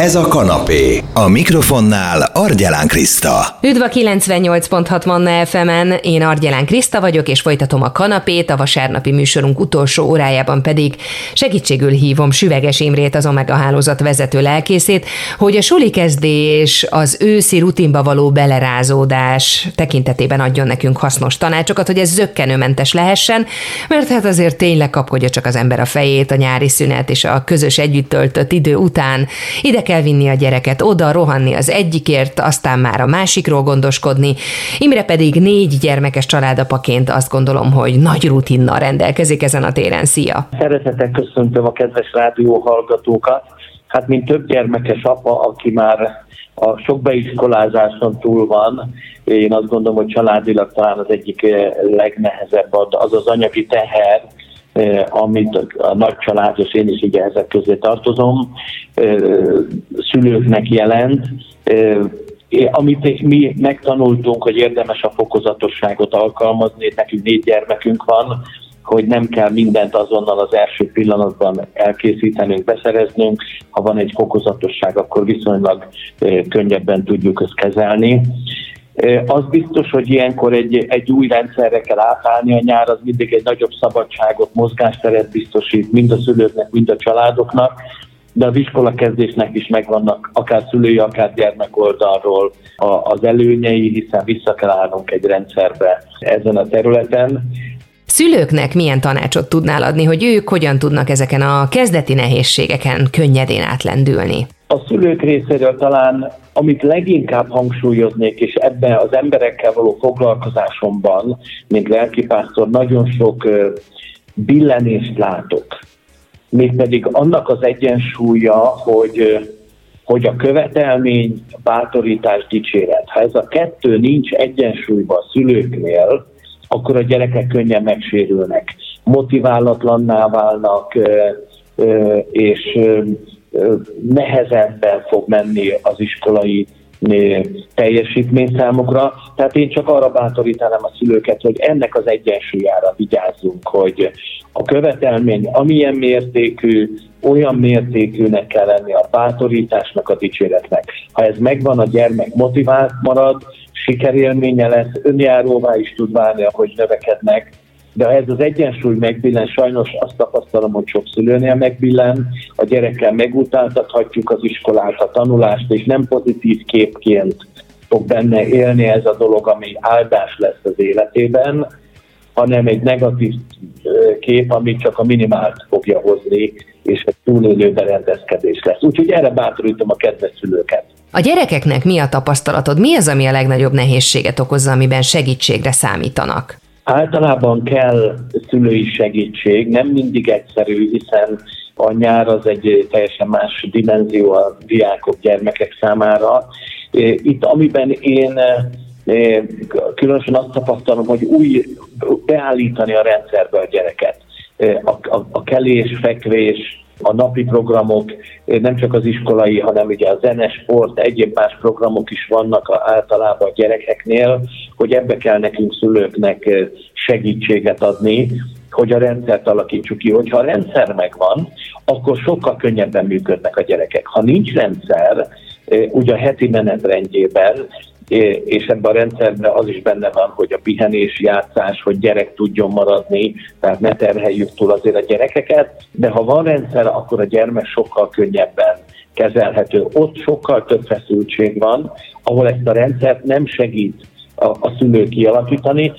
Ez a kanapé. A mikrofonnál Argyelán Kriszta. Üdv a 98.6 Manna FM-en, én Argyelán Kriszta vagyok, és folytatom a kanapét, a vasárnapi műsorunk utolsó órájában pedig segítségül hívom Süveges Imrét, az Omega hálózat vezető lelkészét, hogy a suli kezdés, az őszi rutinba való belerázódás tekintetében adjon nekünk hasznos tanácsokat, hogy ez zöggenőmentes lehessen, mert hát azért tényleg kapkodja csak az ember a fejét a nyári szünet és a közös együtt töltött idő után. Ide kell vinni a gyereket, oda rohanni az egyikért, aztán már a másikról gondoskodni. Imre pedig négy gyermekes családapaként azt gondolom, hogy nagy rutinnal rendelkezik ezen a téren. Szia! Szeretettel köszöntöm a kedves rádió hallgatókat. Hát, mint több gyermekes apa, aki már a sok beiskolázáson túl van, én azt gondolom, hogy családilag talán az egyik eh, legnehezebb az az anyagi teher, Eh, amit a nagy család, és én is így ezek közé tartozom, eh, szülőknek jelent. Eh, amit mi megtanultunk, hogy érdemes a fokozatosságot alkalmazni, nekünk négy gyermekünk van, hogy nem kell mindent azonnal az első pillanatban elkészítenünk, beszereznünk. Ha van egy fokozatosság, akkor viszonylag könnyebben tudjuk ezt kezelni. Az biztos, hogy ilyenkor egy, egy új rendszerre kell átállni, a nyár az mindig egy nagyobb szabadságot, mozgásteret biztosít mind a szülőknek, mind a családoknak, de az iskola kezdésnek is megvannak akár szülői, akár gyermek oldalról az előnyei, hiszen vissza kell állnunk egy rendszerbe ezen a területen. Szülőknek milyen tanácsot tudnál adni, hogy ők hogyan tudnak ezeken a kezdeti nehézségeken könnyedén átlendülni? A szülők részéről talán, amit leginkább hangsúlyoznék, és ebben az emberekkel való foglalkozásomban, mint lelkipásztor, nagyon sok billenést látok. Mégpedig annak az egyensúlya, hogy hogy a követelmény, a bátorítás, dicséret. Ha ez a kettő nincs egyensúlyban a szülőknél, akkor a gyerekek könnyen megsérülnek, motiválatlanná válnak, és nehezebben fog menni az iskolai teljesítmény számukra. Tehát én csak arra bátorítanám a szülőket, hogy ennek az egyensúlyára vigyázzunk, hogy a követelmény amilyen mértékű, olyan mértékűnek kell lenni a bátorításnak, a dicséretnek. Ha ez megvan, a gyermek motivált marad, sikerélménye lesz, önjáróvá is tud válni, ahogy növekednek, de ha ez az egyensúly megbillen, sajnos azt tapasztalom, hogy sok szülőnél megbillen, a gyerekkel megutáltathatjuk az iskolát, a tanulást, és nem pozitív képként fog benne élni ez a dolog, ami áldás lesz az életében, hanem egy negatív kép, ami csak a minimált fogja hozni, és egy túlélő berendezkedés lesz. Úgyhogy erre bátorítom a kedves szülőket. A gyerekeknek mi a tapasztalatod? Mi az, ami a legnagyobb nehézséget okozza, amiben segítségre számítanak? Általában kell szülői segítség, nem mindig egyszerű, hiszen a nyár az egy teljesen más dimenzió a diákok, gyermekek számára. Itt, amiben én különösen azt tapasztalom, hogy új beállítani a rendszerbe a gyereket. A, a, a kelés, fekvés, a napi programok, nem csak az iskolai, hanem ugye a zene, sport, egyéb más programok is vannak általában a gyerekeknél, hogy ebbe kell nekünk szülőknek segítséget adni, hogy a rendszert alakítsuk ki. Hogyha a rendszer megvan, akkor sokkal könnyebben működnek a gyerekek. Ha nincs rendszer, ugye a heti menetrendjében és ebben a rendszerben az is benne van, hogy a pihenés, játszás, hogy gyerek tudjon maradni, tehát ne terheljük túl azért a gyerekeket, de ha van rendszer, akkor a gyermek sokkal könnyebben kezelhető. Ott sokkal több feszültség van, ahol ezt a rendszert nem segít a, a szülő kialakítani.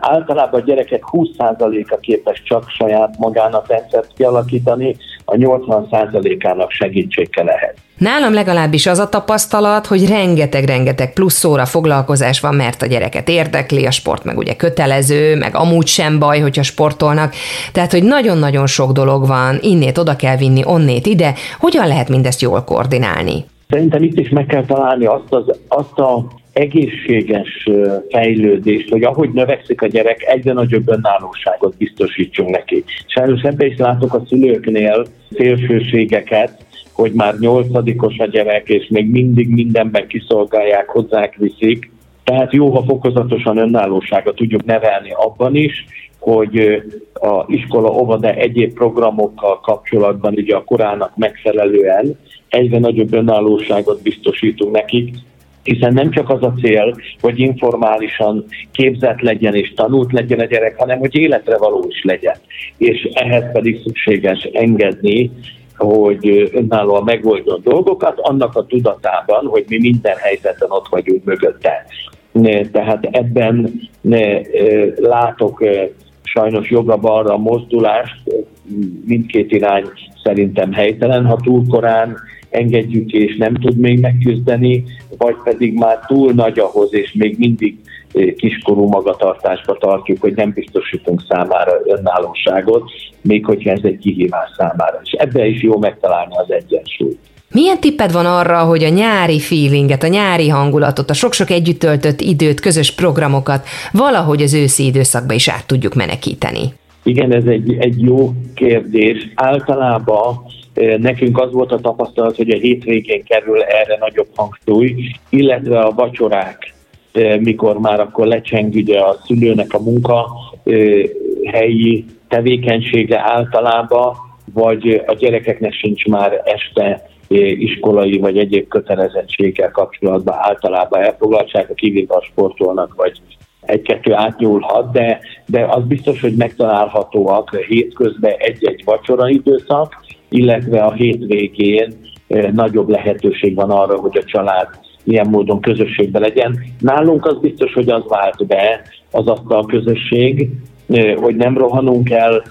Általában a gyerekek 20%-a képes csak saját magának rendszert kialakítani, a 80%-ának segítség kell ehhez. Nálam legalábbis az a tapasztalat, hogy rengeteg-rengeteg plusz óra foglalkozás van, mert a gyereket érdekli, a sport meg ugye kötelező, meg amúgy sem baj, hogyha sportolnak. Tehát, hogy nagyon-nagyon sok dolog van, innét oda kell vinni, onnét ide. Hogyan lehet mindezt jól koordinálni? Szerintem itt is meg kell találni azt, az, azt a egészséges fejlődést, hogy ahogy növekszik a gyerek, egyre nagyobb önállóságot biztosítsunk neki. Sajnos ebben is látok a szülőknél szélsőségeket, hogy már nyolcadikos a gyerek, és még mindig mindenben kiszolgálják, hozzák, viszik. Tehát jó, ha fokozatosan önállóságot tudjuk nevelni abban is, hogy a iskola, óvoda egyéb programokkal kapcsolatban ugye a korának megfelelően egyre nagyobb önállóságot biztosítunk nekik, hiszen nem csak az a cél, hogy informálisan képzett legyen és tanult legyen a gyerek, hanem hogy életre való is legyen. És ehhez pedig szükséges engedni, hogy önállóan megoldjon dolgokat, annak a tudatában, hogy mi minden helyzetben ott vagyunk mögötte. Tehát ebben látok sajnos joga-balra mozdulást, mindkét irány szerintem helytelen, ha túl korán engedjük és nem tud még megküzdeni, vagy pedig már túl nagy ahhoz, és még mindig eh, kiskorú magatartásba tartjuk, hogy nem biztosítunk számára önállóságot, még hogyha ez egy kihívás számára. És ebben is jó megtalálni az egyensúlyt. Milyen tipped van arra, hogy a nyári feelinget, a nyári hangulatot, a sok-sok együtt töltött időt, közös programokat valahogy az őszi időszakba is át tudjuk menekíteni? Igen, ez egy, egy jó kérdés. Általában Nekünk az volt a tapasztalat, hogy a hétvégén kerül erre nagyobb hangsúly, illetve a vacsorák, mikor már akkor lecseng ugye a szülőnek a munka helyi tevékenysége általában, vagy a gyerekeknek sincs már este iskolai vagy egyéb kötelezettséggel kapcsolatban általában elfoglaltság, a kivétel sportolnak, vagy egy-kettő átnyúlhat, de, de az biztos, hogy megtalálhatóak hétközben egy-egy vacsora időszak, illetve a hétvégén nagyobb lehetőség van arra, hogy a család ilyen módon közösségben legyen. Nálunk az biztos, hogy az vált be, az a közösség, hogy nem rohanunk el,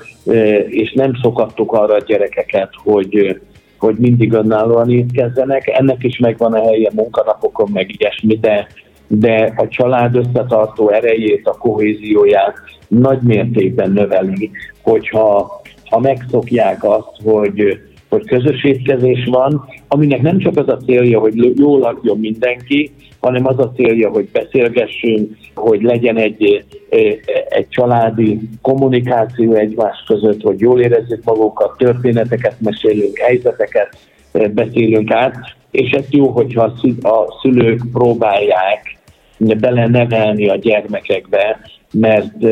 és nem szokattuk arra a gyerekeket, hogy, hogy mindig önállóan étkezzenek. Ennek is megvan a helye munkanapokon, meg ilyesmi, de, de a család összetartó erejét, a kohézióját nagy mértékben növeli, hogyha ha megszokják azt, hogy, hogy közös étkezés van, aminek nem csak az a célja, hogy jól lakjon mindenki, hanem az a célja, hogy beszélgessünk, hogy legyen egy, egy családi kommunikáció egymás között, hogy jól érezzük magunkat, történeteket mesélünk, helyzeteket beszélünk át, és ez jó, hogyha a szülők próbálják bele nevelni a gyermekekbe mert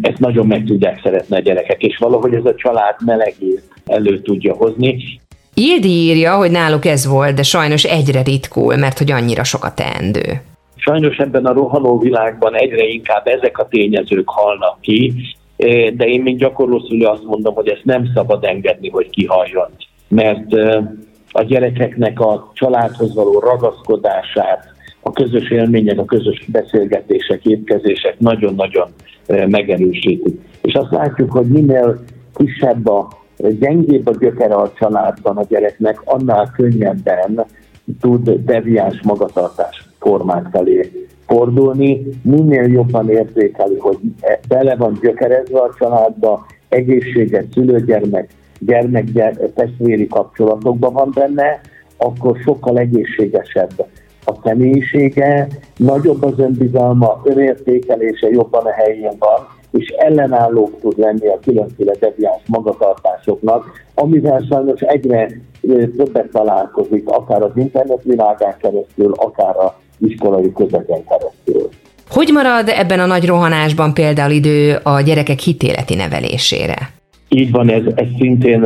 ezt nagyon meg tudják szeretni a gyerekek, és valahogy ez a család melegét elő tudja hozni. Ildi írja, hogy náluk ez volt, de sajnos egyre ritkul, mert hogy annyira sokat teendő. Sajnos ebben a rohanó világban egyre inkább ezek a tényezők halnak ki, de én, mint gyakorló azt mondom, hogy ezt nem szabad engedni, hogy kihaljon. Mert a gyerekeknek a családhoz való ragaszkodását, a közös élmények, a közös beszélgetések, étkezések nagyon-nagyon eh, megerősítik. És azt látjuk, hogy minél kisebb a gyengébb a gyökere a családban a gyereknek, annál könnyebben tud deviáns magatartás formák felé fordulni, minél jobban érzékeli, hogy bele van gyökerezve a családba, egészséges szülőgyermek, gyermek-testvéri kapcsolatokban van benne, akkor sokkal egészségesebb a személyisége, nagyobb az önbizalma, önértékelése jobban a helyén van, és ellenállók tud lenni a különféle deviáns magatartásoknak, amivel sajnos egyre többet találkozik, akár az internet világán keresztül, akár a iskolai közegen keresztül. Hogy marad ebben a nagy rohanásban például idő a gyerekek hitéleti nevelésére? Így van, ez, ez szintén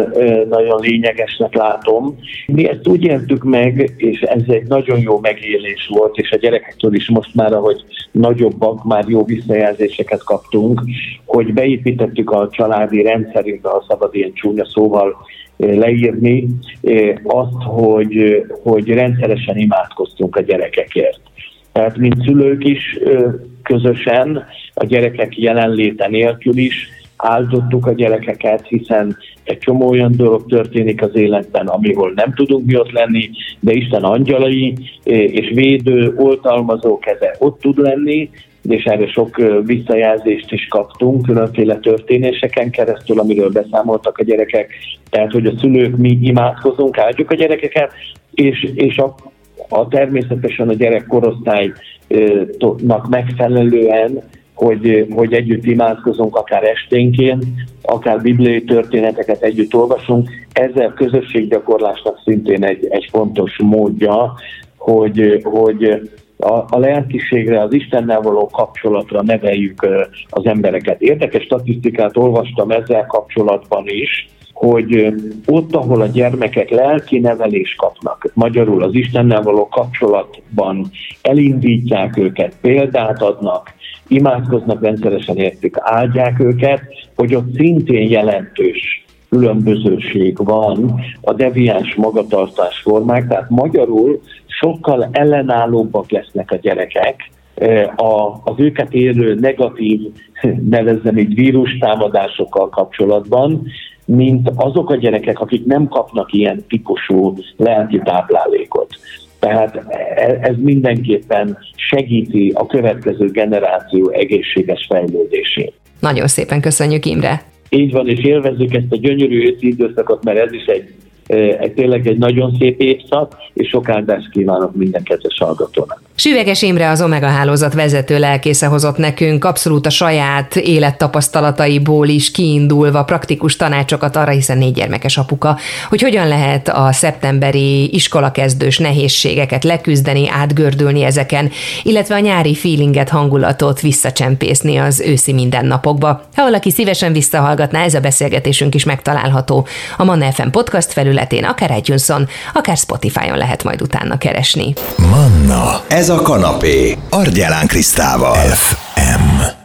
nagyon lényegesnek látom. Mi ezt úgy éltük meg, és ez egy nagyon jó megélés volt, és a gyerekektől is most már, ahogy nagyobbak, már jó visszajelzéseket kaptunk, hogy beépítettük a családi rendszerünkbe, ha szabad ilyen csúnya szóval leírni, azt, hogy, hogy rendszeresen imádkoztunk a gyerekekért. Tehát, mint szülők is közösen, a gyerekek jelenléte nélkül is, áldottuk a gyerekeket, hiszen egy csomó olyan dolog történik az életben, amihol nem tudunk mi ott lenni, de Isten angyalai és védő, oltalmazó keze ott tud lenni, és erre sok visszajelzést is kaptunk, különféle történéseken keresztül, amiről beszámoltak a gyerekek, tehát hogy a szülők mi imádkozunk, áldjuk a gyerekeket, és, és a, a természetesen a gyerek korosztálynak megfelelően hogy, hogy együtt imádkozunk, akár esténként, akár bibliai történeteket együtt olvasunk. Ezzel közösséggyakorlásnak szintén egy, egy fontos módja, hogy, hogy a, a lelkiségre, az Istennel való kapcsolatra neveljük az embereket. Érdekes statisztikát olvastam ezzel kapcsolatban is, hogy ott, ahol a gyermekek lelki nevelés kapnak, magyarul az Istennel való kapcsolatban elindítják őket, példát adnak, imádkoznak rendszeresen értik, áldják őket, hogy ott szintén jelentős különbözőség van a deviáns magatartás formák, tehát magyarul sokkal ellenállóbbak lesznek a gyerekek, a, az őket érő negatív, nevezzem így vírustámadásokkal kapcsolatban, mint azok a gyerekek, akik nem kapnak ilyen típusú lelki táplálékot. Tehát e, ez mindenképpen segíti a következő generáció egészséges fejlődését. Nagyon szépen köszönjük Imre! Így van, és élvezzük ezt a gyönyörű őszi időszakot, mert ez is egy egy tényleg egy nagyon szép évszak, és sok áldást kívánok minden kedves hallgatónak. Süveges Imre az Omega hálózat vezető lelkésze hozott nekünk abszolút a saját élettapasztalataiból is kiindulva praktikus tanácsokat arra, hiszen négy gyermekes apuka, hogy hogyan lehet a szeptemberi iskolakezdős nehézségeket leküzdeni, átgördülni ezeken, illetve a nyári feelinget, hangulatot visszacsempészni az őszi mindennapokba. Ha valaki szívesen visszahallgatná, ez a beszélgetésünk is megtalálható a Manna FM podcast felül felületén, akár itunes akár Spotify-on lehet majd utána keresni. Manna, ez a kanapé, Argyelán Krisztával. FM.